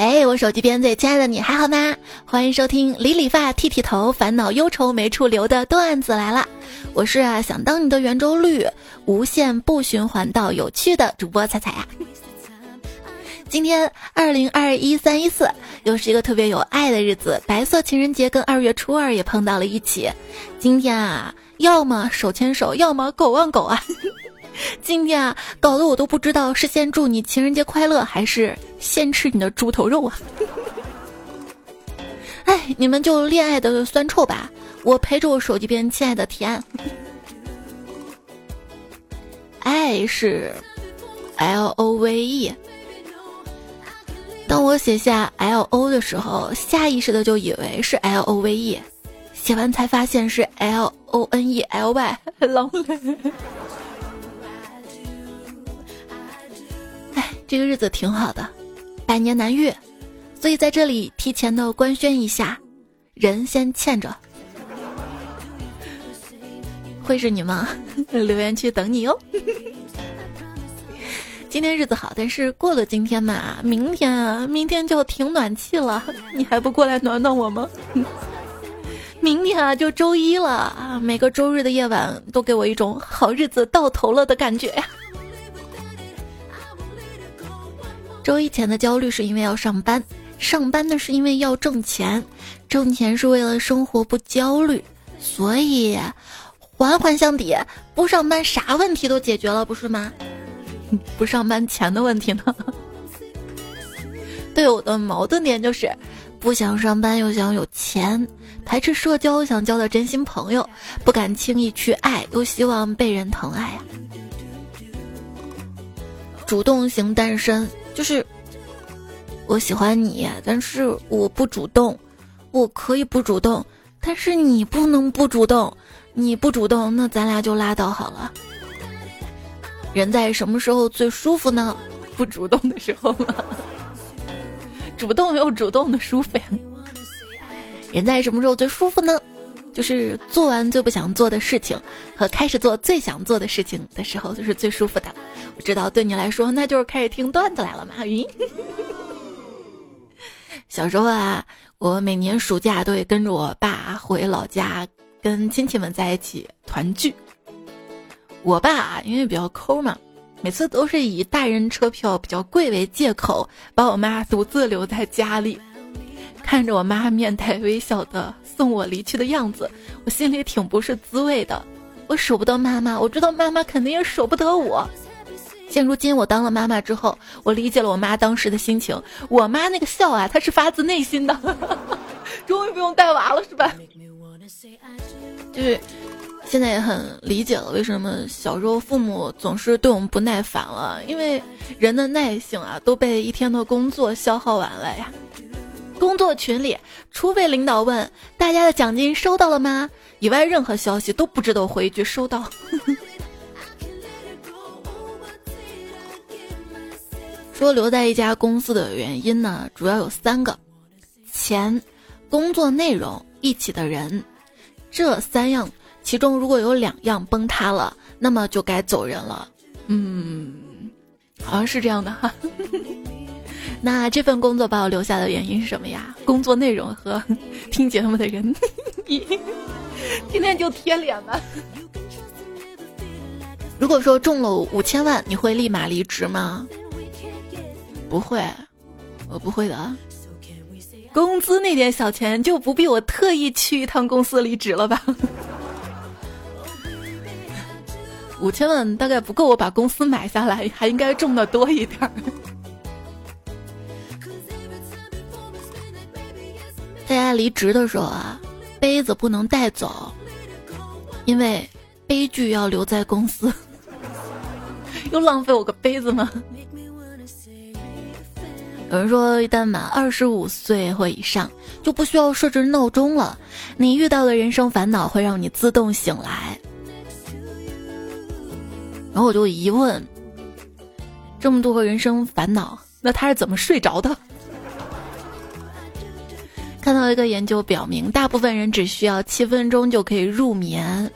哎，我手机边最亲爱的你还好吗？欢迎收听理理发、剃剃头、烦恼忧愁没处流的段子来了。我是啊，想当你的圆周率，无限不循环到有趣的主播彩彩呀。今天二零二一三一四，又是一个特别有爱的日子，白色情人节跟二月初二也碰到了一起。今天啊，要么手牵手，要么狗望狗啊。今天啊，搞得我都不知道是先祝你情人节快乐，还是先吃你的猪头肉啊！哎，你们就恋爱的酸臭吧，我陪着我手机边亲爱的甜。爱是 L O V E。当我写下 L O 的时候，下意识的就以为是 L O V E，写完才发现是 L O N E L Y，狼嘞。这个日子挺好的，百年难遇，所以在这里提前的官宣一下，人先欠着，会是你吗？留言区等你哟。今天日子好，但是过了今天嘛，明天啊，明天就停暖气了，你还不过来暖暖我吗？明天啊，就周一了啊，每个周日的夜晚都给我一种好日子到头了的感觉呀。周一前的焦虑是因为要上班，上班呢是因为要挣钱，挣钱是为了生活不焦虑，所以环环相抵，不上班啥问题都解决了，不是吗？不上班钱的问题呢？对我的矛盾点就是，不想上班又想有钱，排斥社交想交的真心朋友，不敢轻易去爱又希望被人疼爱呀。主动型单身就是我喜欢你，但是我不主动，我可以不主动，但是你不能不主动，你不主动，那咱俩就拉倒好了。人在什么时候最舒服呢？不主动的时候吗？主动又主动的舒服呀。人在什么时候最舒服呢？就是做完最不想做的事情和开始做最想做的事情的时候，就是最舒服的。我知道对你来说，那就是开始听段子来了嘛。云。小时候啊，我每年暑假都会跟着我爸回老家，跟亲戚们在一起团聚。我爸因为比较抠嘛，每次都是以大人车票比较贵为借口，把我妈独自留在家里。看着我妈面带微笑的送我离去的样子，我心里挺不是滋味的。我舍不得妈妈，我知道妈妈肯定也舍不得我。现如今我当了妈妈之后，我理解了我妈当时的心情。我妈那个笑啊，她是发自内心的。终于不用带娃了，是吧？就是。现在也很理解了，为什么小时候父母总是对我们不耐烦了？因为人的耐性啊都被一天的工作消耗完了呀。工作群里，除非领导问大家的奖金收到了吗，以外任何消息都不值得回一句收到。说留在一家公司的原因呢，主要有三个：钱、工作内容、一起的人，这三样。其中如果有两样崩塌了，那么就该走人了。嗯，好像是这样的哈。那这份工作把我留下的原因是什么呀？工作内容和 听节目的人。今天就贴脸了。如果说中了五千万，你会立马离职吗？不会，我不会的。工资那点小钱就不必我特意去一趟公司离职了吧？五千万大概不够我把公司买下来，还应该中的多一点儿。离职的时候啊，杯子不能带走，因为悲剧要留在公司。又浪费我个杯子吗？有人说，一旦满二十五岁或以上，就不需要设置闹钟了，你遇到的人生烦恼会让你自动醒来。然后我就疑问：这么多个人生烦恼，那他是怎么睡着的？看到一个研究表明，大部分人只需要七分钟就可以入眠，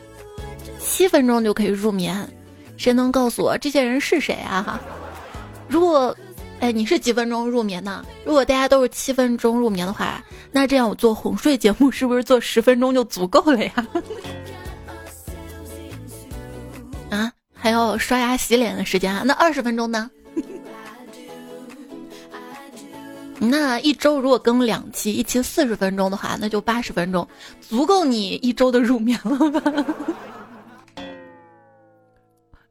七分钟就可以入眠。谁能告诉我这些人是谁啊？如果，哎，你是几分钟入眠呢？如果大家都是七分钟入眠的话，那这样我做哄睡节目是不是做十分钟就足够了呀？啊，还要刷牙洗脸的时间啊？那二十分钟呢？那一周如果更两期，一期四十分钟的话，那就八十分钟，足够你一周的入眠了吧？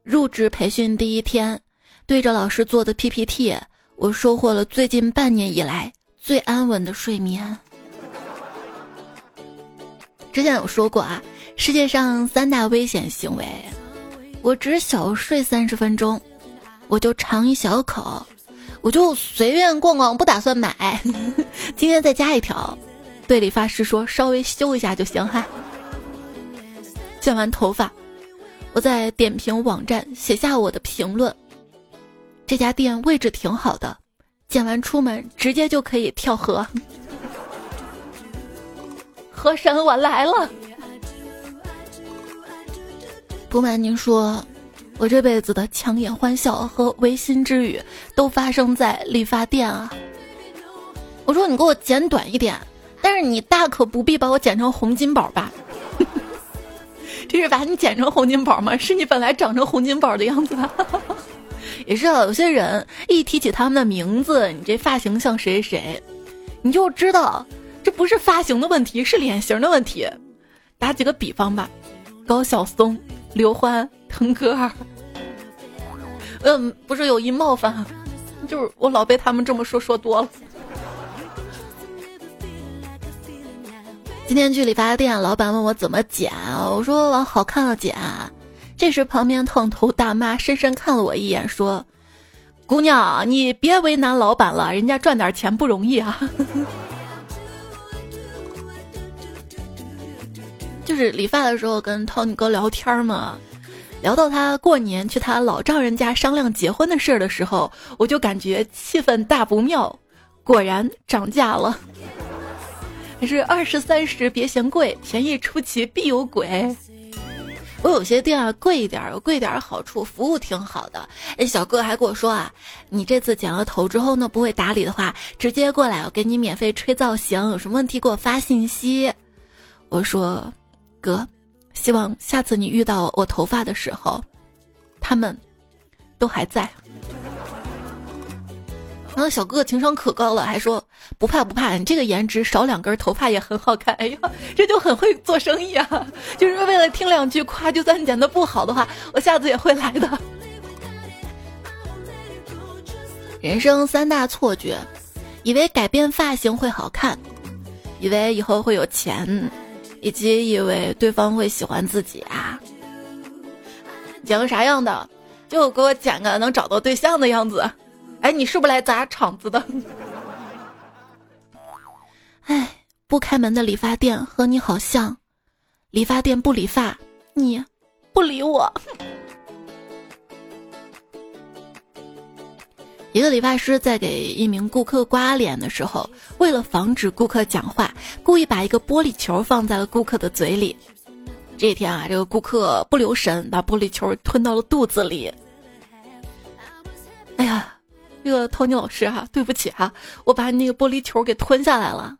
入职培训第一天，对着老师做的 PPT，我收获了最近半年以来最安稳的睡眠。之前有说过啊，世界上三大危险行为，我只小睡三十分钟，我就尝一小口。我就随便逛逛，不打算买。今天再加一条，对理发师说稍微修一下就行哈。剪完头发，我在点评网站写下我的评论。这家店位置挺好的，剪完出门直接就可以跳河。河神我来了。不瞒您说。我这辈子的强颜欢笑和违心之语，都发生在理发店啊！我说你给我剪短一点，但是你大可不必把我剪成洪金宝吧？这是把你剪成洪金宝吗？是你本来长成洪金宝的样子吧？也是啊，有些人一提起他们的名字，你这发型像谁谁，你就知道这不是发型的问题，是脸型的问题。打几个比方吧，高晓松、刘欢。腾格尔，嗯，不是有意冒犯，就是我老被他们这么说说多了。今天去理发店，老板问我怎么剪，我说往好看了剪。这时旁边烫头大妈深深看了我一眼，说：“姑娘，你别为难老板了，人家赚点钱不容易啊。”就是理发的时候跟 Tony 哥聊天嘛。聊到他过年去他老丈人家商量结婚的事儿的时候，我就感觉气氛大不妙。果然涨价了，还是二十三十别嫌贵，便宜出奇必有鬼。我有些店啊贵一点，有贵点的好处，服务挺好的。哎，小哥还跟我说啊，你这次剪了头之后呢，不会打理的话，直接过来，我给你免费吹造型，有什么问题给我发信息。我说，哥。希望下次你遇到我头发的时候，他们都还在。然后小哥哥情商可高了，还说不怕不怕，你这个颜值少两根头发也很好看。哎呀，这就很会做生意啊！就是为了听两句夸，就算剪的不好的话，我下次也会来的。人生三大错觉：以为改变发型会好看，以为以后会有钱。以及以为对方会喜欢自己啊？剪个啥样的？就给我剪个能找到对象的样子。哎，你是不是来砸场子的？哎，不开门的理发店和你好像，理发店不理发，你不理我。一个理发师在给一名顾客刮脸的时候，为了防止顾客讲话，故意把一个玻璃球放在了顾客的嘴里。这一天啊，这个顾客不留神把玻璃球吞到了肚子里。哎呀，这个托尼老师哈，对不起哈，我把那个玻璃球给吞下来了。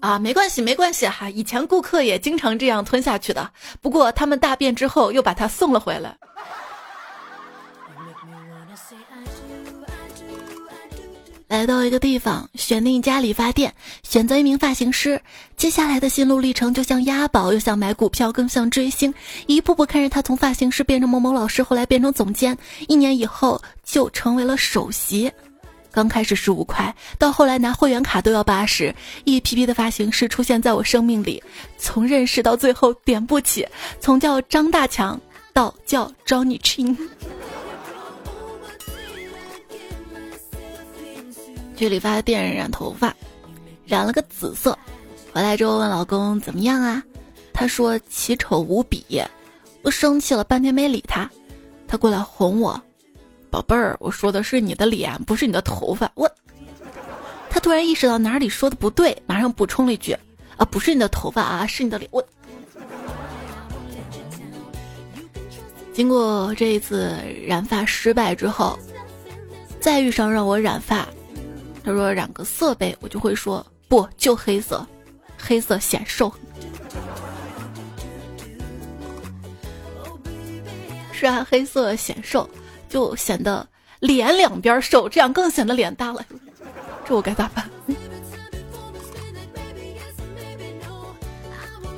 啊，没关系，没关系哈，以前顾客也经常这样吞下去的，不过他们大便之后又把它送了回来。来到一个地方，选定一家理发店，选择一名发型师。接下来的心路历程就像押宝，又像买股票，更像追星，一步步看着他从发型师变成某某老师，后来变成总监，一年以后就成为了首席。刚开始十五块，到后来拿会员卡都要八十。一批批的发型师出现在我生命里，从认识到最后点不起，从叫张大强到叫 Johnny Chin。去理发店染头发，染了个紫色，回来之后问老公怎么样啊？他说奇丑无比，我生气了半天没理他，他过来哄我，宝贝儿，我说的是你的脸，不是你的头发。我，他突然意识到哪里说的不对，马上补充了一句啊，不是你的头发啊，是你的脸。我，经过这一次染发失败之后。再遇上让我染发，他说染个色呗，我就会说不，就黑色，黑色显瘦。是啊，黑色显瘦，就显得脸两边瘦，这样更显得脸大了。这我该咋办？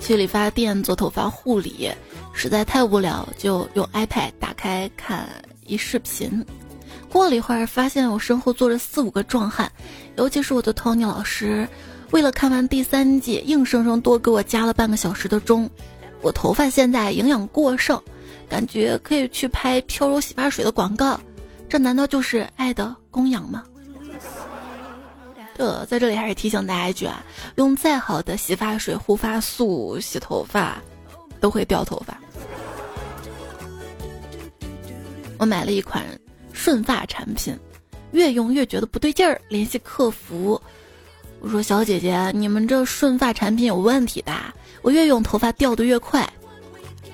去理发店做头发护理，实在太无聊，就用 iPad 打开看一视频。过了一会儿，发现我身后坐着四五个壮汉，尤其是我的 Tony 老师，为了看完第三季，硬生生多给我加了半个小时的钟。我头发现在营养过剩，感觉可以去拍飘柔洗发水的广告，这难道就是爱的供养吗？这在这里还是提醒大家一句啊，用再好的洗发水、护发素洗头发，都会掉头发。我买了一款。顺发产品，越用越觉得不对劲儿，联系客服。我说：“小姐姐，你们这顺发产品有问题吧？我越用头发掉的越快。”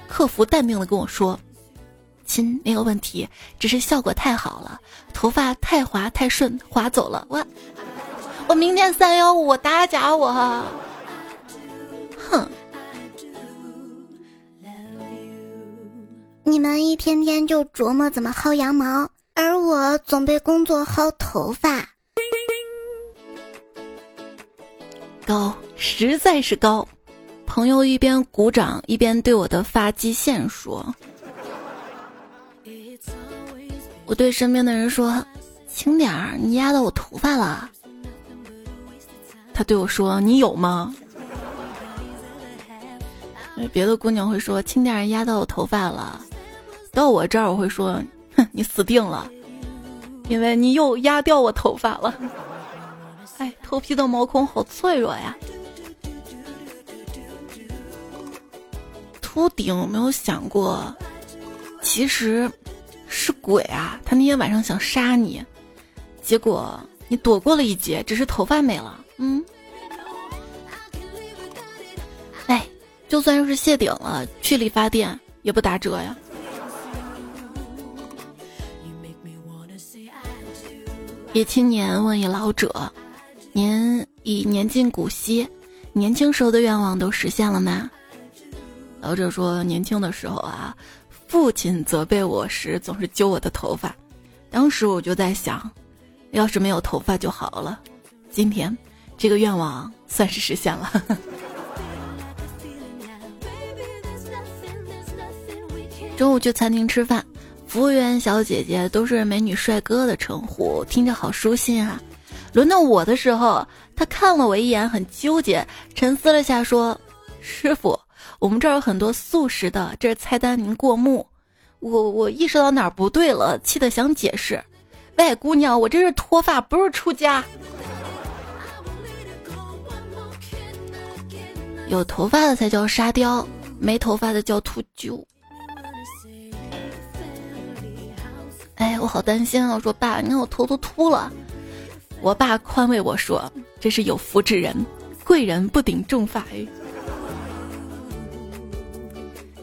客服淡定的跟我说：“亲，没有问题，只是效果太好了，头发太滑太顺，滑走了。”我，我明天三幺五打假我，哼！你们一天天就琢磨怎么薅羊毛。而我总被工作薅头发，高实在是高。朋友一边鼓掌一边对我的发际线说：“我对身边的人说，轻点儿，你压到我头发了。”他对我说：“你有吗？”别的姑娘会说：“轻点儿，压到我头发了。”到我这儿我会说。你死定了，因为你又压掉我头发了。哎，头皮的毛孔好脆弱呀。秃顶有没有想过，其实是鬼啊？他那天晚上想杀你，结果你躲过了一劫，只是头发没了。嗯，哎，就算是谢顶了，去理发店也不打折呀。一青年问一老者：“您已年近古稀，年轻时候的愿望都实现了吗？”老者说：“年轻的时候啊，父亲责备我时总是揪我的头发，当时我就在想，要是没有头发就好了。今天这个愿望算是实现了。”中午去餐厅吃饭。服务员小姐姐都是美女帅哥的称呼，听着好舒心啊。轮到我的时候，他看了我一眼，很纠结，沉思了下，说：“师傅，我们这儿有很多素食的，这是菜单，您过目。”我我意识到哪儿不对了，气得想解释：“喂，姑娘，我这是脱发，不是出家。有头发的才叫沙雕，没头发的叫秃鹫。”哎，我好担心啊！我说爸，你看我头都秃了。我爸宽慰我说：“这是有福之人，贵人不顶重发。”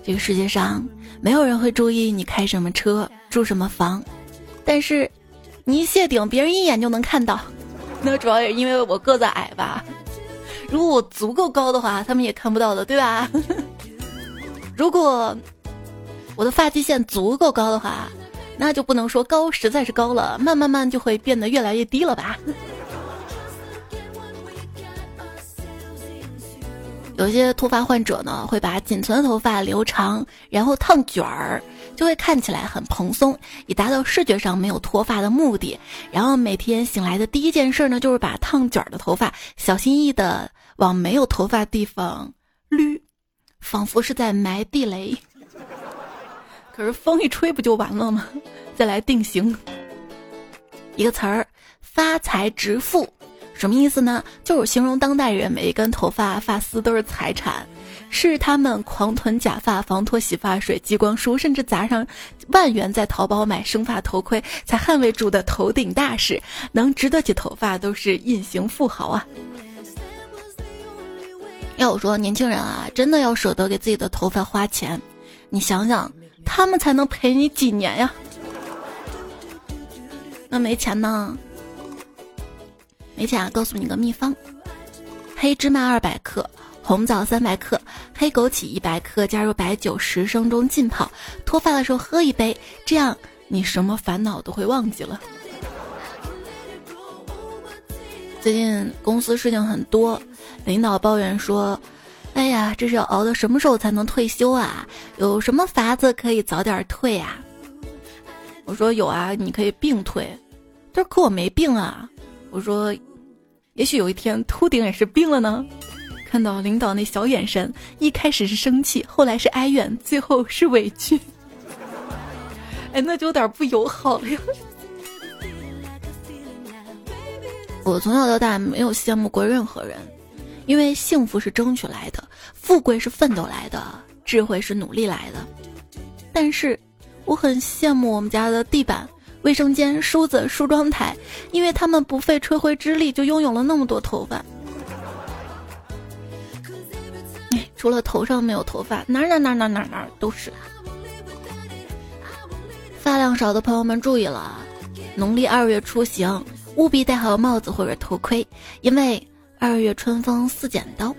这个世界上没有人会注意你开什么车、住什么房，但是你一谢顶，别人一眼就能看到。那主要也是因为我个子矮吧？如果我足够高的话，他们也看不到的，对吧？如果我的发际线足够高的话。那就不能说高，实在是高了，慢慢慢就会变得越来越低了吧。有些脱发患者呢，会把仅存的头发留长，然后烫卷儿，就会看起来很蓬松，以达到视觉上没有脱发的目的。然后每天醒来的第一件事呢，就是把烫卷的头发小心翼翼的往没有头发地方捋，仿佛是在埋地雷。可是风一吹不就完了吗？再来定型。一个词儿，发财致富，什么意思呢？就是形容当代人每一根头发、发丝都是财产，是他们狂囤假发、防脱洗发水、激光梳，甚至砸上万元在淘宝买生发头盔才捍卫住的头顶大事。能值得起头发，都是隐形富豪啊！要我说，年轻人啊，真的要舍得给自己的头发花钱。你想想。他们才能陪你几年呀？那没钱呢？没钱啊！告诉你个秘方：黑芝麻二百克，红枣三百克，黑枸杞一百克，加入白酒十升中浸泡，脱发的时候喝一杯，这样你什么烦恼都会忘记了。最近公司事情很多，领导抱怨说：“哎呀，这是要熬到什么时候才能退休啊？有什么法子可以早点退啊？”我说：“有啊，你可以病退。”他说：“可我没病啊。”我说：“也许有一天秃顶也是病了呢。”看到领导那小眼神，一开始是生气，后来是哀怨，最后是委屈。哎，那就有点不友好了呀。我从小到大没有羡慕过任何人，因为幸福是争取来的，富贵是奋斗来的，智慧是努力来的。但是，我很羡慕我们家的地板、卫生间、梳子、梳妆台，因为他们不费吹灰之力就拥有了那么多头发。除了头上没有头发，哪哪哪哪哪哪都是。发量少的朋友们注意了，农历二月出行。务必戴好帽子或者头盔，因为二月春风似剪刀。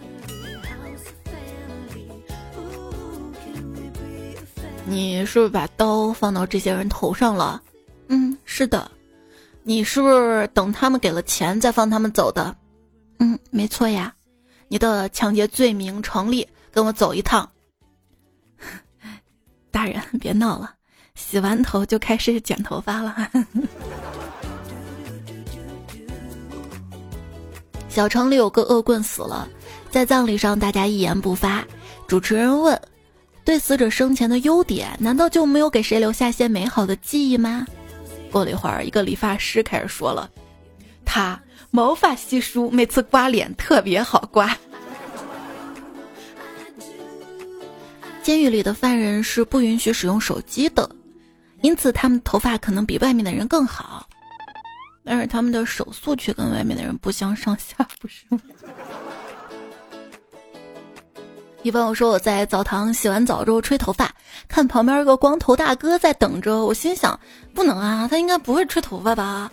你是不是把刀放到这些人头上了？嗯，是的。你是不是等他们给了钱再放他们走的？嗯，没错呀。你的抢劫罪名成立，跟我走一趟。大人，别闹了，洗完头就开始剪头发了。小城里有个恶棍死了，在葬礼上大家一言不发。主持人问：“对死者生前的优点，难道就没有给谁留下些美好的记忆吗？”过了一会儿，一个理发师开始说了：“他毛发稀疏，每次刮脸特别好刮。”监狱里的犯人是不允许使用手机的，因此他们头发可能比外面的人更好。但是他们的手速却跟外面的人不相上下，不是吗？一般我说我在澡堂洗完澡之后吹头发，看旁边一个光头大哥在等着，我心想不能啊，他应该不会吹头发吧，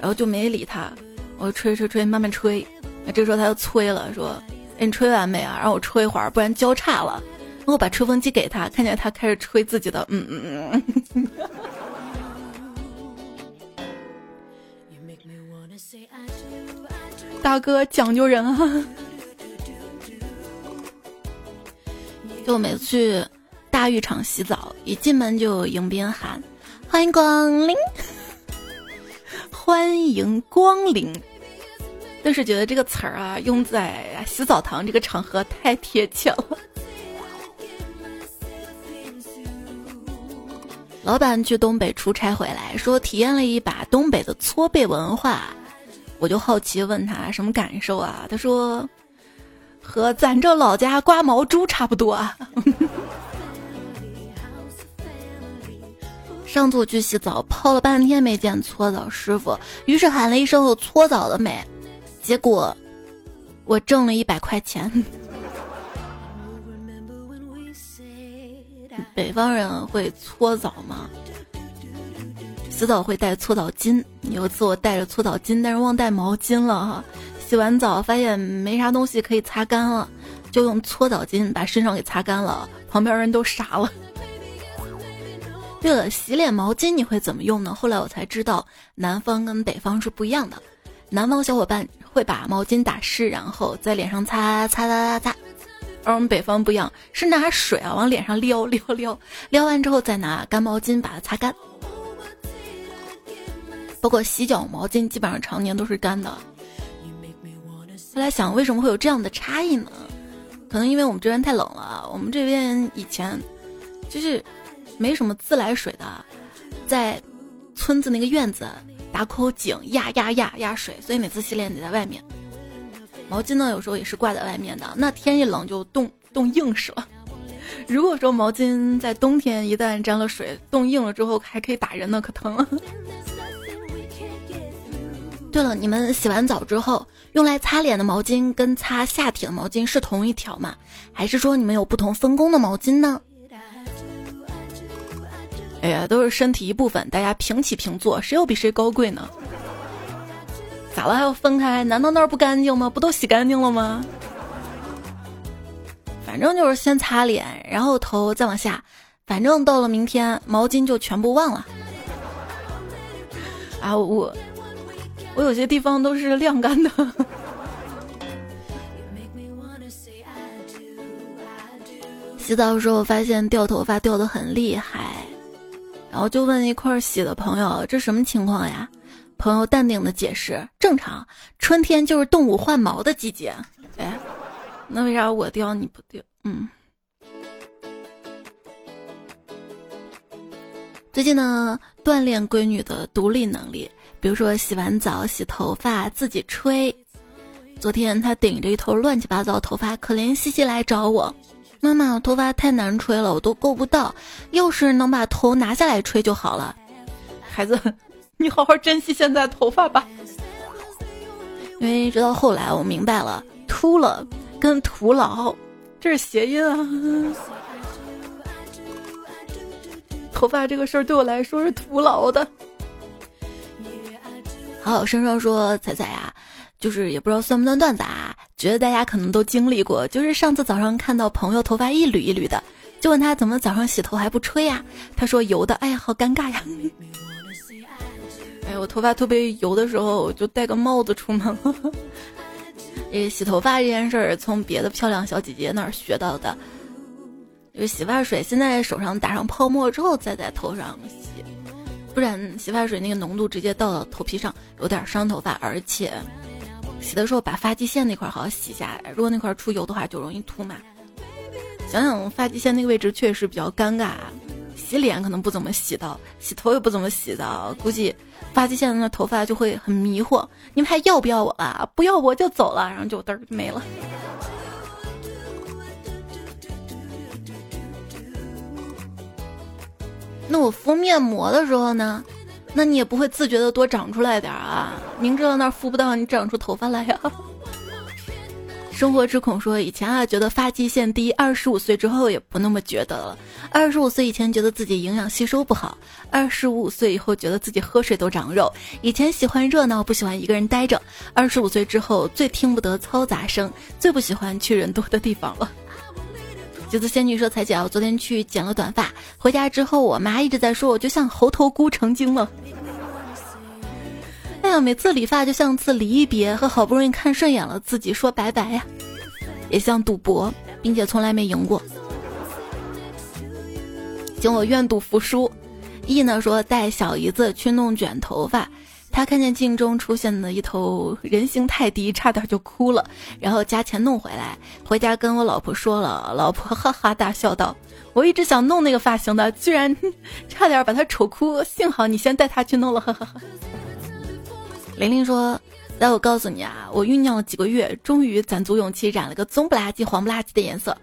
然后就没理他，我吹吹吹，慢慢吹。那这时候他又催了，说：“哎，你吹完没啊？让我吹一会儿，不然交叉了。”我把吹风机给他，看见他开始吹自己的，嗯嗯嗯。大哥讲究人啊！就每次去大浴场洗澡，一进门就迎宾喊：“欢迎光临，欢迎光临。”但是觉得这个词儿啊，用在洗澡堂这个场合太贴切了。老板去东北出差回来，说体验了一把东北的搓背文化。我就好奇问他什么感受啊？他说，和咱这老家刮毛猪差不多啊。上次我去洗澡，泡了半天没见搓澡师傅，于是喊了一声“我搓澡了没”，结果我挣了一百块钱。北方人会搓澡吗？洗澡会带搓澡巾，有一次我带着搓澡巾，但是忘带毛巾了哈。洗完澡发现没啥东西可以擦干了，就用搓澡巾把身上给擦干了。旁边人都傻了。对了，洗脸毛巾你会怎么用呢？后来我才知道，南方跟北方是不一样的。南方小伙伴会把毛巾打湿，然后在脸上擦擦擦擦擦，而我们北方不一样，是拿水啊往脸上撩撩撩，撩完之后再拿干毛巾把它擦干。包括洗脚毛巾，基本上常年都是干的。后来想，为什么会有这样的差异呢？可能因为我们这边太冷了。我们这边以前就是没什么自来水的，在村子那个院子打口井压压压压水，所以每次洗脸得在外面。毛巾呢，有时候也是挂在外面的。那天一冷就冻冻硬实了。如果说毛巾在冬天一旦沾了水，冻硬了之后还可以打人呢，可疼了。对了，你们洗完澡之后用来擦脸的毛巾跟擦下体的毛巾是同一条吗？还是说你们有不同分工的毛巾呢？哎呀，都是身体一部分，大家平起平坐，谁又比谁高贵呢？咋了还要分开？难道那儿不干净吗？不都洗干净了吗？反正就是先擦脸，然后头再往下，反正到了明天毛巾就全部忘了。啊，我我有些地方都是晾干的。洗澡的时候发现掉头发掉的很厉害，然后就问一块洗的朋友：“这什么情况呀？”朋友淡定的解释：“正常，春天就是动物换毛的季节。”哎，那为啥我掉你不掉？嗯。最近呢，锻炼闺女的独立能力，比如说洗完澡洗头发自己吹。昨天他顶着一头乱七八糟头发，可怜兮兮来找我。妈妈，头发太难吹了，我都够不到。要是能把头拿下来吹就好了。孩子，你好好珍惜现在头发吧。因为直到后来我明白了，秃了跟徒劳这是谐音啊。头发这个事儿对我来说是徒劳的。好，生生说彩彩呀。就是也不知道算不算段子啊？觉得大家可能都经历过。就是上次早上看到朋友头发一缕一缕的，就问他怎么早上洗头还不吹呀？他说油的。哎呀，好尴尬呀！哎，我头发特别油的时候，就戴个帽子出门。诶，洗头发这件事儿从别的漂亮小姐姐那儿学到的。就洗发水现在手上打上泡沫之后再在头上洗，不然洗发水那个浓度直接到头皮上，有点伤头发，而且。洗的时候把发际线那块好好洗下来，如果那块出油的话就容易秃嘛。想想发际线那个位置确实比较尴尬，洗脸可能不怎么洗到，洗头也不怎么洗到，估计发际线那头发就会很迷惑。你们还要不要我啊？不要我就走了，然后就嘚儿没了。那我敷面膜的时候呢？那你也不会自觉的多长出来点啊？明知道那儿敷不到，你长出头发来呀？生活之恐说，以前啊觉得发际线低，二十五岁之后也不那么觉得了。二十五岁以前觉得自己营养吸收不好，二十五岁以后觉得自己喝水都长肉。以前喜欢热闹，不喜欢一个人待着。二十五岁之后最听不得嘈杂声，最不喜欢去人多的地方了。橘子仙女说：“彩姐，我昨天去剪了短发，回家之后，我妈一直在说我就像猴头菇成精了。哎呀，每次理发就像次离别，和好不容易看顺眼了自己说拜拜呀，也像赌博，并且从来没赢过。行我愿赌服输。E 呢说带小姨子去弄卷头发。”他看见镜中出现的一头人形泰迪，差点就哭了，然后加钱弄回来，回家跟我老婆说了，老婆哈哈大笑道：“我一直想弄那个发型的，居然 差点把他丑哭，幸好你先带他去弄了。”哈哈哈。玲玲说：“来，我告诉你啊，我酝酿了几个月，终于攒足勇气染了个棕不拉几、黄不拉几的颜色。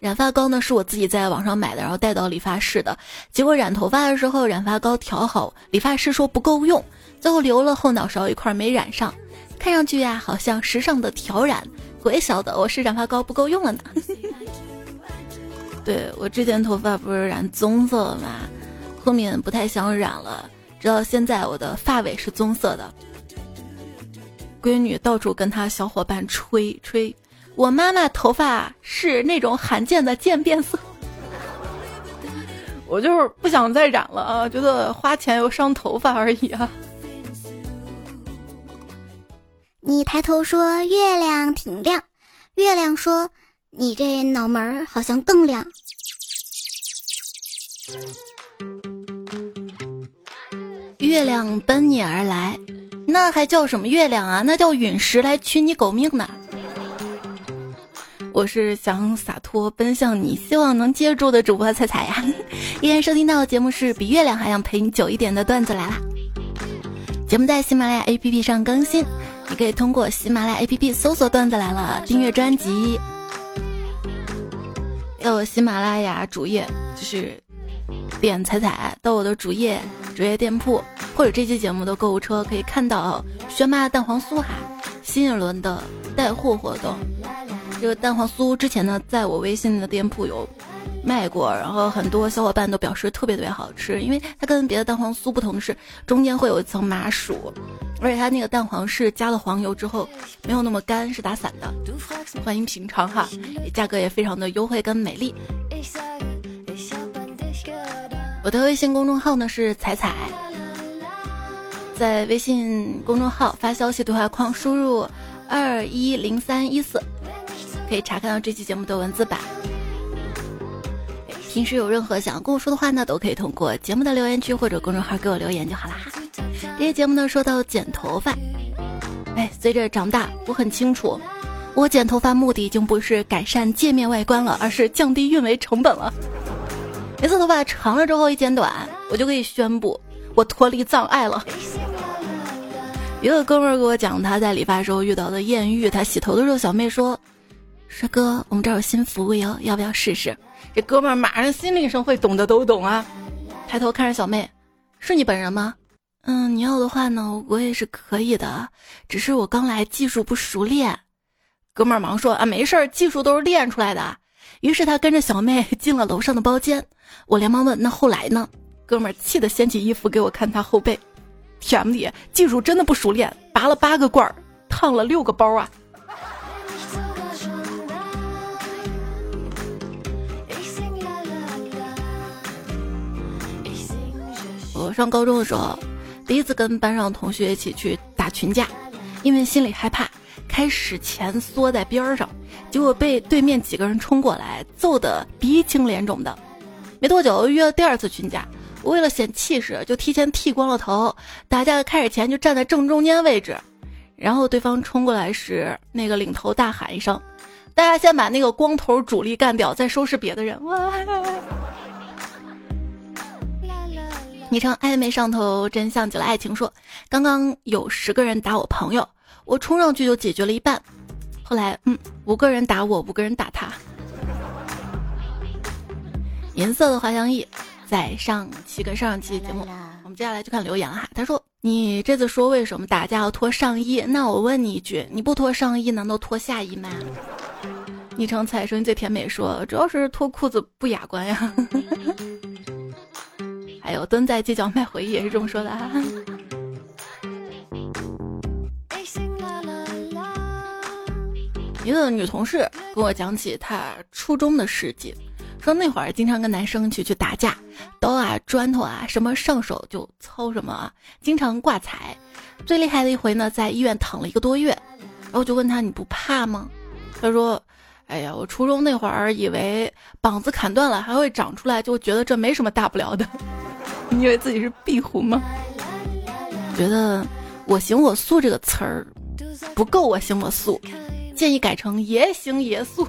染发膏呢是我自己在网上买的，然后带到理发室的，结果染头发的时候染发膏调好，理发师说不够用。”最后留了后脑勺一块没染上，看上去呀好像时尚的挑染，鬼晓得我是染发膏不够用了呢。对我之前头发不是染棕色了吗？后面不太想染了，直到现在我的发尾是棕色的。闺女到处跟她小伙伴吹吹，我妈妈头发是那种罕见的渐变色。我就是不想再染了啊，觉得花钱又伤头发而已啊。你抬头说月亮挺亮，月亮说你这脑门儿好像更亮。月亮奔你而来，那还叫什么月亮啊？那叫陨石来取你狗命呢！我是想洒脱奔向你，希望能接住的主播彩彩呀。依然收听到的节目是比月亮还想陪你久一点的段子来了。节目在喜马拉雅 APP 上更新。你可以通过喜马拉雅 APP 搜索“段子来了”，订阅专辑。有喜马拉雅主页，就是点彩彩到我的主页主页店铺，或者这期节目的购物车可以看到轩妈蛋黄酥哈新一轮的带货活动。这个蛋黄酥之前呢，在我微信的店铺有卖过，然后很多小伙伴都表示特别特别好吃，因为它跟别的蛋黄酥不同的是，中间会有一层麻薯，而且它那个蛋黄是加了黄油之后没有那么干，是打散的。欢迎品尝哈，价格也非常的优惠跟美丽。我的微信公众号呢是彩彩，在微信公众号发消息对话框输入二一零三一四，可以查看到这期节目的文字版。平时有任何想要跟我说的话呢，都可以通过节目的留言区或者公众号给我留言就好啦。这期节目呢说到剪头发，哎，随着长大，我很清楚，我剪头发目的已经不是改善界面外观了，而是降低运维成本了。每次头发长了之后一剪短，我就可以宣布我脱离障碍了。一个哥们儿给我讲他在理发时候遇到的艳遇，他洗头的时候，小妹说：“帅哥，我们这儿有新服务哟，要不要试试？”这哥们儿马上心领神会，懂的都懂啊。抬头看着小妹：“是你本人吗？”“嗯，你要的话呢，我也是可以的，只是我刚来，技术不熟练。”哥们儿忙说：“啊，没事儿，技术都是练出来的。”于是他跟着小妹进了楼上的包间，我连忙问：“那后来呢？”哥们儿气得掀起衣服给我看他后背，天里技术真的不熟练，拔了八个罐儿，烫了六个包啊！我上高中的时候，第一次跟班上同学一起去打群架，因为心里害怕。开始前缩在边上，结果被对面几个人冲过来，揍得鼻青脸肿的。没多久约了第二次群架，我为了显气势，就提前剃光了头。打架开始前就站在正中间位置，然后对方冲过来时，那个领头大喊一声：“大家先把那个光头主力干掉，再收拾别的人。”哇！昵称暧昧上头，真像极了爱情。说刚刚有十个人打我朋友。我冲上去就解决了一半，后来，嗯，五个人打我，五个人打他。银色的滑翔翼，在上期跟上期节目，我们接下来就看留言哈。他说：“你这次说为什么打架要脱上衣？那我问你一句，你不脱上衣，难道脱下衣吗？”昵称彩声最甜美说：“主要是脱裤子不雅观呀。”还有蹲在街角卖回忆也是这么说的哈。一个女同事跟我讲起她初中的事迹，说那会儿经常跟男生去去打架，刀啊、砖头啊什么上手就操什么啊，经常挂彩。最厉害的一回呢，在医院躺了一个多月，然后就问他你不怕吗？他说：“哎呀，我初中那会儿以为膀子砍断了还会长出来，就觉得这没什么大不了的。你以为自己是壁虎吗？觉得我行我素这个词儿不够我行我素。”建议改成爷行爷素。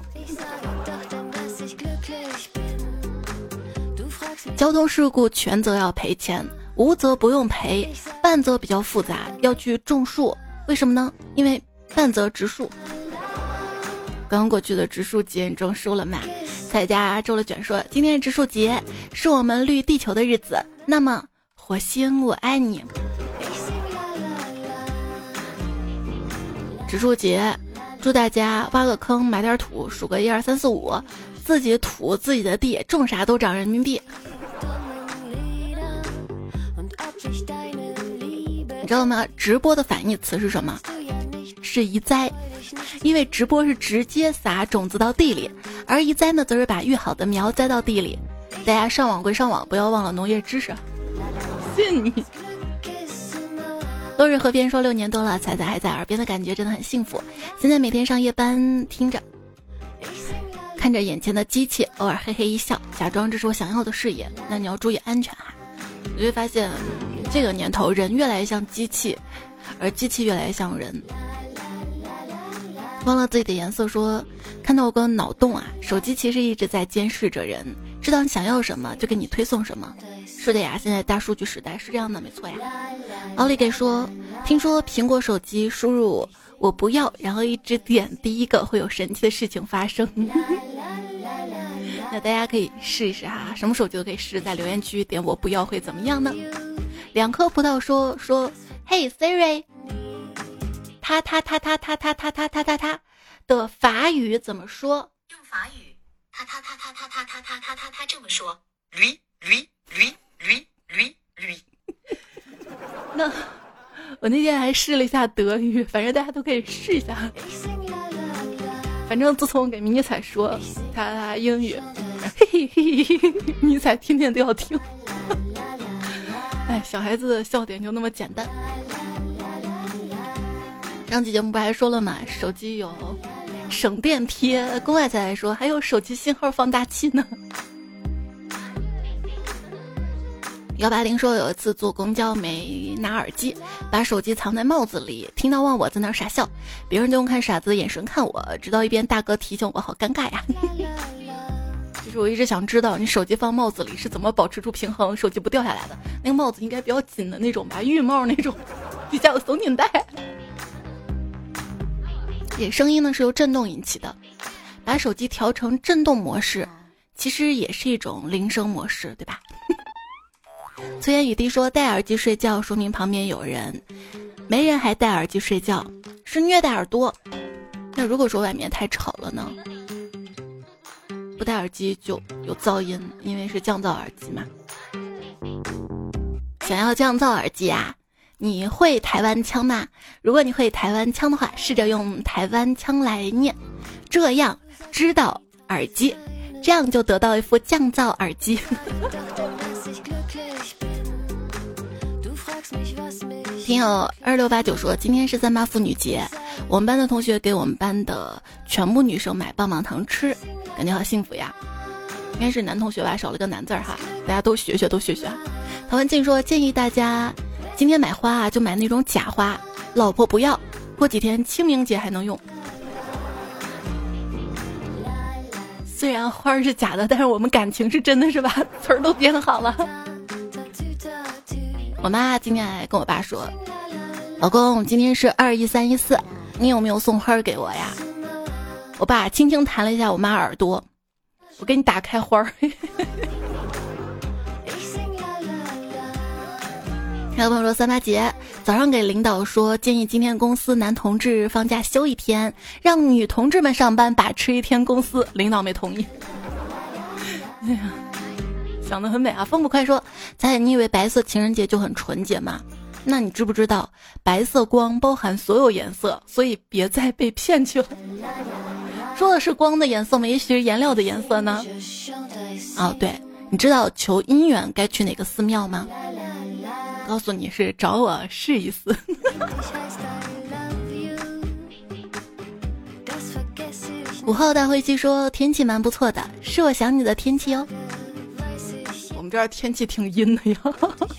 交通事故全责要赔钱，无责不用赔，半责比较复杂，要去种树。为什么呢？因为半责植树。刚过去的植树节，你种树了吗？彩家周了卷说：“今天植树节，是我们绿地球的日子。那么，火星，我爱你。”植树节。祝大家挖个坑，埋点土，数个一二三四五，自己土自己的地，种啥都涨人民币。你知道吗？直播的反义词是什么？是移栽，因为直播是直接撒种子到地里，而移栽呢，则是把育好的苗栽到地里。大家上网归上网，不要忘了农业知识。信你。落日河边说六年多了，彩彩还在耳边的感觉真的很幸福。现在每天上夜班，听着，看着眼前的机器，偶尔嘿嘿一笑，假装这是我想要的事业。那你要注意安全哈。你会发现，这个年头人越来越像机器，而机器越来越像人。忘了自己的颜色说，看到我个脑洞啊，手机其实一直在监视着人，知道你想要什么就给你推送什么。是的呀，现在大数据时代是这样的，没错呀。奥利给说，听说苹果手机输入“我不要”，然后一直点第一个会有神奇的事情发生。那大家可以试一试哈，什么手机都可以试，在留言区点“我不要”会怎么样呢？两颗葡萄说说，Hey Siri，他他他他他他他他他他他的法语怎么说？用法语。他他他他他他他他他他他这么说。驴驴驴驴驴驴。那我那天还试了一下德语，反正大家都可以试一下。反正自从给迷彩说他他英语，嘿嘿嘿嘿，迷彩天天都要听。哎，小孩子的笑点就那么简单。上期节目不还说了嘛，手机有省电贴。宫外才来说还有手机信号放大器呢。幺八零说有一次坐公交没拿耳机，把手机藏在帽子里，听到忘我在那傻笑，别人就用看傻子的眼神看我，直到一边大哥提醒我，好尴尬呀。其实我一直想知道，你手机放帽子里是怎么保持住平衡，手机不掉下来的？那个帽子应该比较紧的那种吧，浴帽那种，底下有松紧带。也声音呢是由震动引起的，把手机调成震动模式，其实也是一种铃声模式，对吧？粗言雨滴说戴耳机睡觉，说明旁边有人；没人还戴耳机睡觉，是虐待耳朵。那如果说外面太吵了呢？不戴耳机就有噪音，因为是降噪耳机嘛。想要降噪耳机啊？你会台湾腔吗？如果你会台湾腔的话，试着用台湾腔来念，这样知道耳机，这样就得到一副降噪耳机。听友二六八九说，今天是三八妇女节，我们班的同学给我们班的全部女生买棒棒糖吃，感觉好幸福呀。应该是男同学吧，少了个男字儿哈，大家都学学，都学学。陶文静说，建议大家。今天买花啊，就买那种假花，老婆不要，过几天清明节还能用。虽然花是假的，但是我们感情是真的，是吧？词儿都编好了。我妈今天还跟我爸说：“老公，今天是二一三一四，你有没有送花给我呀？”我爸轻轻弹了一下我妈耳朵：“我给你打开花儿。”还有朋友说三八节早上给领导说，建议今天公司男同志放假休一天，让女同志们上班把持一天公司。领导没同意。哎呀，想得很美啊！风不快说，咱你以为白色情人节就很纯洁吗？那你知不知道白色光包含所有颜色，所以别再被骗去了。说的是光的颜色吗？也许是颜料的颜色呢？哦，对，你知道求姻缘该去哪个寺庙吗？告诉你是找我试一试。午后大灰机说天气蛮不错的，是我想你的天气哦。我们这儿天气挺阴的呀。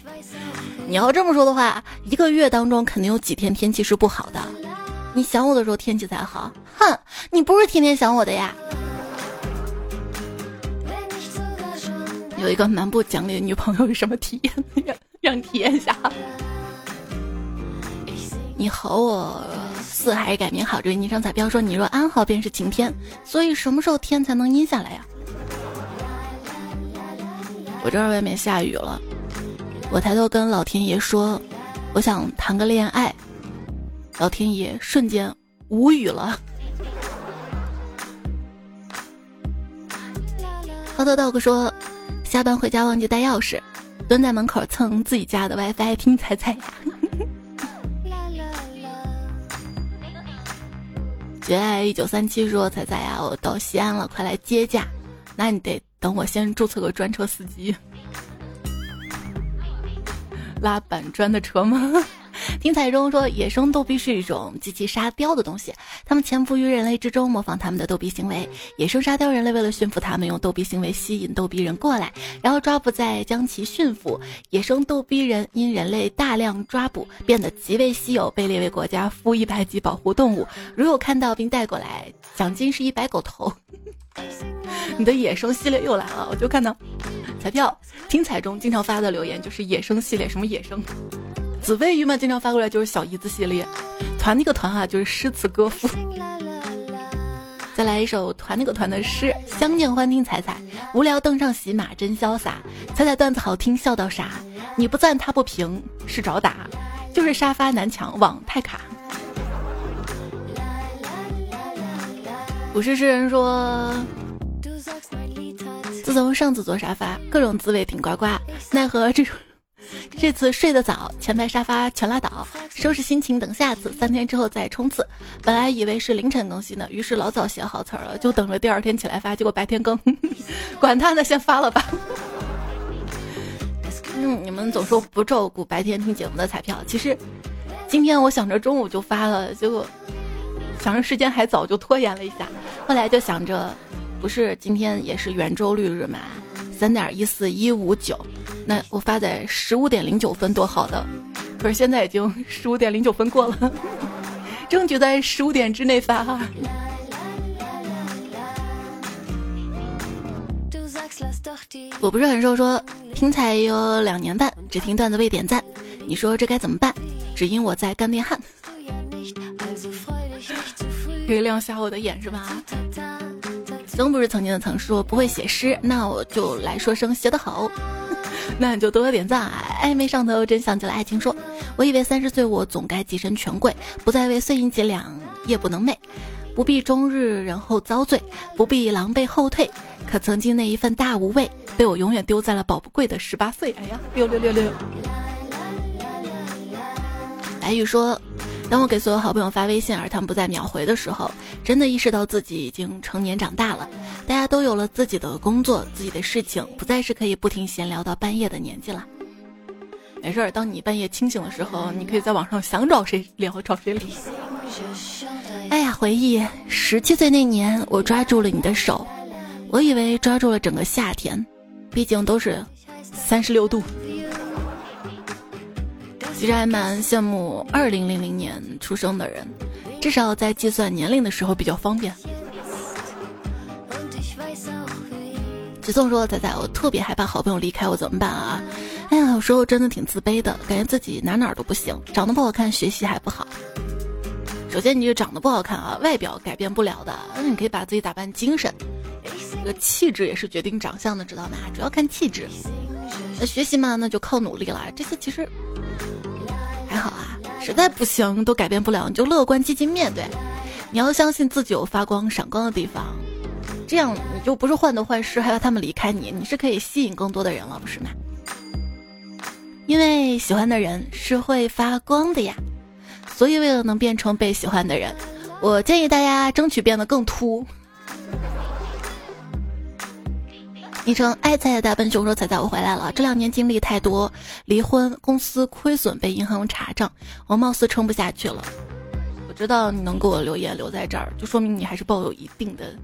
你要这么说的话，一个月当中肯定有几天天气是不好的。你想我的时候天气才好。哼，你不是天天想我的呀。有一个蛮不讲理的女朋友是什么体验？让你体验一下。你和我四还是改名好？这位昵称彩票说：“你若安好，便是晴天。”所以什么时候天才能阴下来呀？我这儿外面下雨了，我抬头跟老天爷说：“我想谈个恋爱。”老天爷瞬间无语了。好的道哥说：“下班回家忘记带钥匙。”蹲在门口蹭自己家的 WiFi 听彩彩呀，绝爱一九三七说彩彩呀，我到西安了，快来接驾。那你得等我先注册个专车司机，拉板砖的车吗？听彩中说，野生逗比是一种极其沙雕的东西，他们潜伏于人类之中，模仿他们的逗比行为。野生沙雕人类为了驯服他们，用逗比行为吸引逗比人过来，然后抓捕再将其驯服。野生逗比人因人类大量抓捕，变得极为稀有，被列为国家负一百级保护动物。如有看到并带过来，奖金是一百狗头。你的野生系列又来了，我就看到彩票听彩中经常发的留言就是野生系列，什么野生？紫薇鱼嘛，经常发过来就是小姨子系列，团那个团哈就是诗词歌赋。再来一首团那个团的诗：相见欢听彩彩，无聊登上喜马真潇洒。彩彩段子好听笑到傻，你不赞他不平是找打，就是沙发难抢网太卡。不是诗人说，自从上次坐沙发，各种滋味顶呱呱，奈何这种。这次睡得早，前排沙发全拉倒，收拾心情等下次，三天之后再冲刺。本来以为是凌晨更新的，于是老早写好词儿了，就等着第二天起来发，结果白天更，管他呢，先发了吧。嗯，你们总说不照顾白天听节目的彩票，其实今天我想着中午就发了，结果想着时间还早，就拖延了一下。后来就想着，不是今天也是圆周率日嘛，三点一四一五九。那我发在十五点零九分多好的，可是现在已经 十五点零九分过了，争取在十五点之内发哈。我不是很瘦，说听彩有两年半，只听段子未点赞，你说这该怎么办？只因我在干电焊，可以亮瞎我的眼是吧？曾不是曾经的曾说不会写诗，那我就来说声写得好。那你就多多点赞啊！暧昧上头，真想起了爱情。说，我以为三十岁我总该跻身权贵，不再为碎银几两夜不能寐，不必终日然后遭罪，不必狼狈后退。可曾经那一份大无畏，被我永远丢在了宝贵的十八岁。哎呀，六六六六。白宇说。当我给所有好朋友发微信，而他们不再秒回的时候，真的意识到自己已经成年长大了。大家都有了自己的工作、自己的事情，不再是可以不停闲聊到半夜的年纪了。没事儿，当你半夜清醒的时候，你可以在网上想找谁聊找谁聊。哎呀，回忆十七岁那年，我抓住了你的手，我以为抓住了整个夏天，毕竟都是三十六度。其实还蛮羡慕二零零零年出生的人，至少在计算年龄的时候比较方便。子宋说：“仔仔，我特别害怕好朋友离开我，怎么办啊？哎呀，有时候真的挺自卑的，感觉自己哪哪都不行，长得不好看，学习还不好。首先，你这长得不好看啊，外表改变不了的，那你可以把自己打扮精神。这个气质也是决定长相的，知道吗？主要看气质。那学习嘛，那就靠努力了。这些其实。”还好啊，实在不行都改变不了，你就乐观积极面对。你要相信自己有发光闪光的地方，这样你就不是患得患失，害怕他们离开你，你是可以吸引更多的人了，不是吗？因为喜欢的人是会发光的呀，所以为了能变成被喜欢的人，我建议大家争取变得更秃。昵称爱菜的大笨熊说：“彩彩，我回来了。这两年经历太多，离婚、公司亏损、被银行查账，我貌似撑不下去了。我知道你能给我留言留在这儿，就说明你还是抱有一定的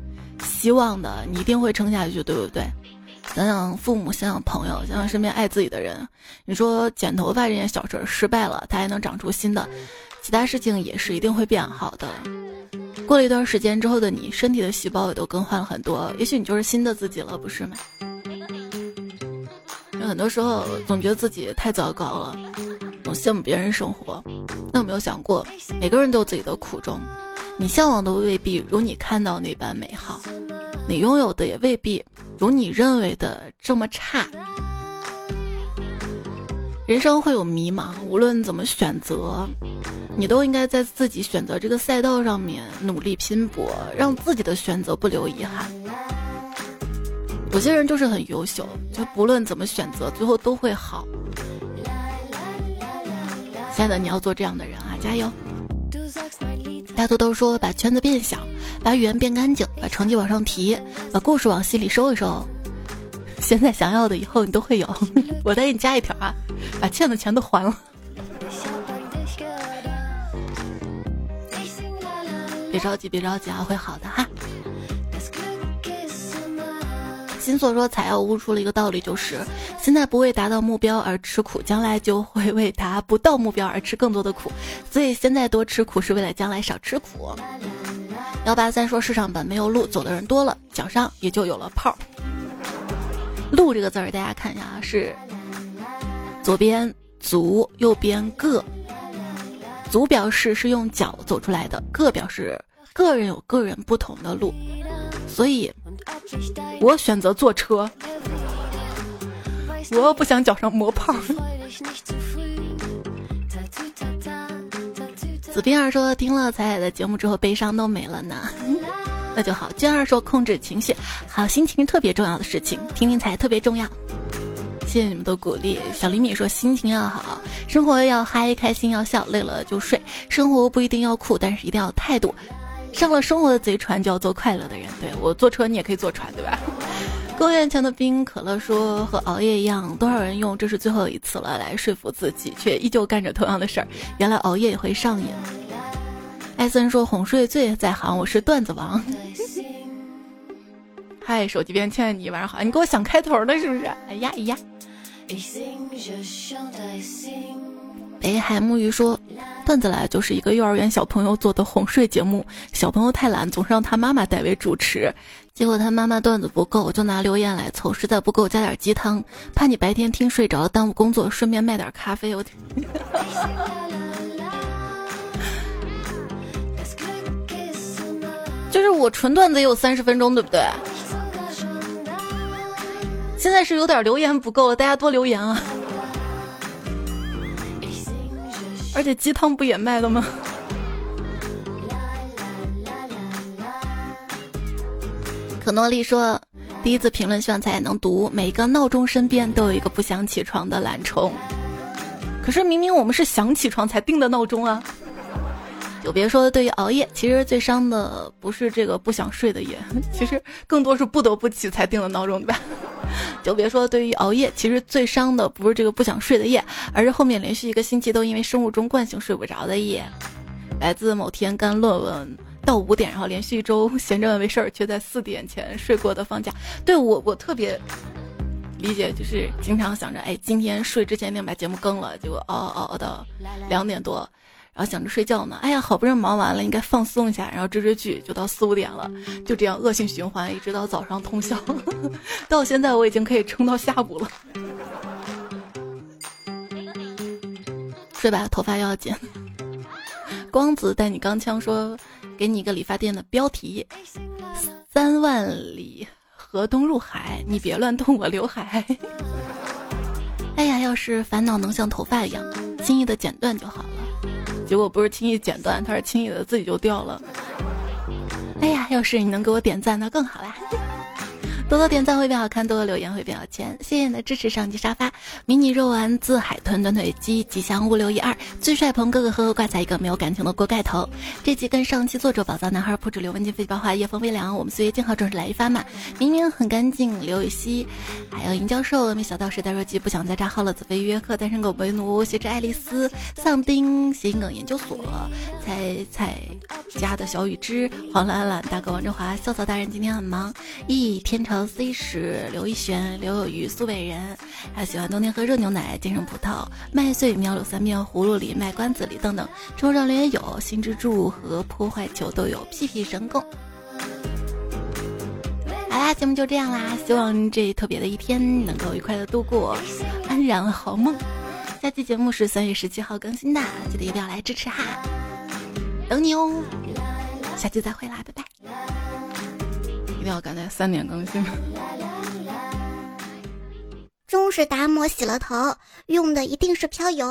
希望的。你一定会撑下去，对不对？想想父母，想想朋友，想想身边爱自己的人。你说剪头发这件小事失败了，它还能长出新的，其他事情也是一定会变好的。”过了一段时间之后的你，身体的细胞也都更换了很多，也许你就是新的自己了，不是吗？有很多时候总觉得自己太糟糕了，总羡慕别人生活，那有没有想过，每个人都有自己的苦衷？你向往的未必如你看到那般美好，你拥有的也未必如你认为的这么差。人生会有迷茫，无论怎么选择。你都应该在自己选择这个赛道上面努力拼搏，让自己的选择不留遗憾。有些人就是很优秀，就不论怎么选择，最后都会好。亲爱的，你要做这样的人啊，加油！大多都说把圈子变小，把语言变干净，把成绩往上提，把故事往心里收一收。现在想要的，以后你都会有。我再给你加一条啊，把欠的钱都还了。别着急，别着急啊，会好的哈。心所说，采药悟出了一个道理，就是现在不为达到目标而吃苦，将来就会为达不到目标而吃更多的苦。所以现在多吃苦，是为了将来少吃苦。幺八三说，世上本没有路，走的人多了，脚上也就有了泡。路这个字儿，大家看一下啊，是左边足，右边个。足表示是用脚走出来的，个表示个人有个人不同的路，所以，我选择坐车。我不想脚上磨泡。子斌二说听了彩彩的节目之后，悲伤都没了呢。那就好。娟儿说控制情绪，好心情特别重要的事情，听听彩特别重要。谢谢你们的鼓励。小厘米说心情要好，生活要嗨，开心要笑，累了就睡。生活不一定要酷，但是一定要态度。上了生活的贼船，就要做快乐的人。对我坐车，你也可以坐船，对吧？公园前的冰可乐说和熬夜一样，多少人用这是最后一次了来说服自己，却依旧干着同样的事儿。原来熬夜也会上瘾。艾森说哄睡最在行，我是段子王。嗨，手机边亲爱的你晚上好，你给我想开头了是不是？哎呀哎呀。北海木鱼说：“段子来就是一个幼儿园小朋友做的哄睡节目，小朋友太懒，总是让他妈妈代为主持。结果他妈妈段子不够，就拿留言来凑，实在不够加点鸡汤，怕你白天听睡着耽误工作，顺便卖点咖啡。”我天，就是我纯段子也有三十分钟，对不对？现在是有点留言不够了，大家多留言啊！而且鸡汤不也卖了吗？可诺丽说：“第一次评论，希望才能读。每个闹钟身边都有一个不想起床的懒虫。可是明明我们是想起床才定的闹钟啊！就别说对于熬夜，其实最伤的不是这个不想睡的夜，其实更多是不得不起才定的闹钟，对吧？就别说对于熬夜，其实最伤的不是这个不想睡的夜，而是后面连续一个星期都因为生物钟惯性睡不着的夜。来自某天干论文到五点，然后连续一周闲着没事儿，却在四点前睡过的放假。对我，我特别理解，就是经常想着，哎，今天睡之前一定把节目更了，结果熬熬熬到两点多。然后想着睡觉呢，哎呀，好不容易忙完了，应该放松一下，然后追追剧，就到四五点了，就这样恶性循环，一直到早上通宵。到现在我已经可以撑到下午了。睡吧，头发要剪。光子带你钢枪说，给你一个理发店的标题：三万里河东入海，你别乱动我刘海。哎呀，要是烦恼能像头发一样轻易的剪断就好了。结果不是轻易剪断，它是轻易的自己就掉了。哎呀，要是你能给我点赞，那更好啦。多多点赞会变好看，多多留言会变有钱。谢谢你的支持，上期沙发迷你肉丸子海豚短腿鸡吉祥物六一二最帅鹏哥哥呵呵挂彩一个没有感情的锅盖头。这期跟上期作者宝藏男孩铺纸刘文静飞机爆花夜风微凉，我们岁月静好正是来一发嘛。明明很干净，刘雨熙，还有尹教授没小道时代若鸡不想再炸号了，子飞约克单身狗为奴学着爱丽丝丧丁谐音梗研究所彩彩家的小雨之黄懒懒大哥王振华校草大人今天很忙，一天 C 十刘一璇、刘有余、苏北人，还喜欢冬天喝热牛奶、金城葡萄、麦穗、苗柳三面葫芦里、卖关子里等等。冲上联也有新之柱和破坏球都有屁屁神功。好啦，节目就这样啦，希望这特别的一天能够愉快的度过，安然好梦。下期节目是三月十七号更新的，记得一定要来支持哈，等你哦。下期再会啦，拜拜。要赶在三点更新。中式达摩洗了头，用的一定是飘油。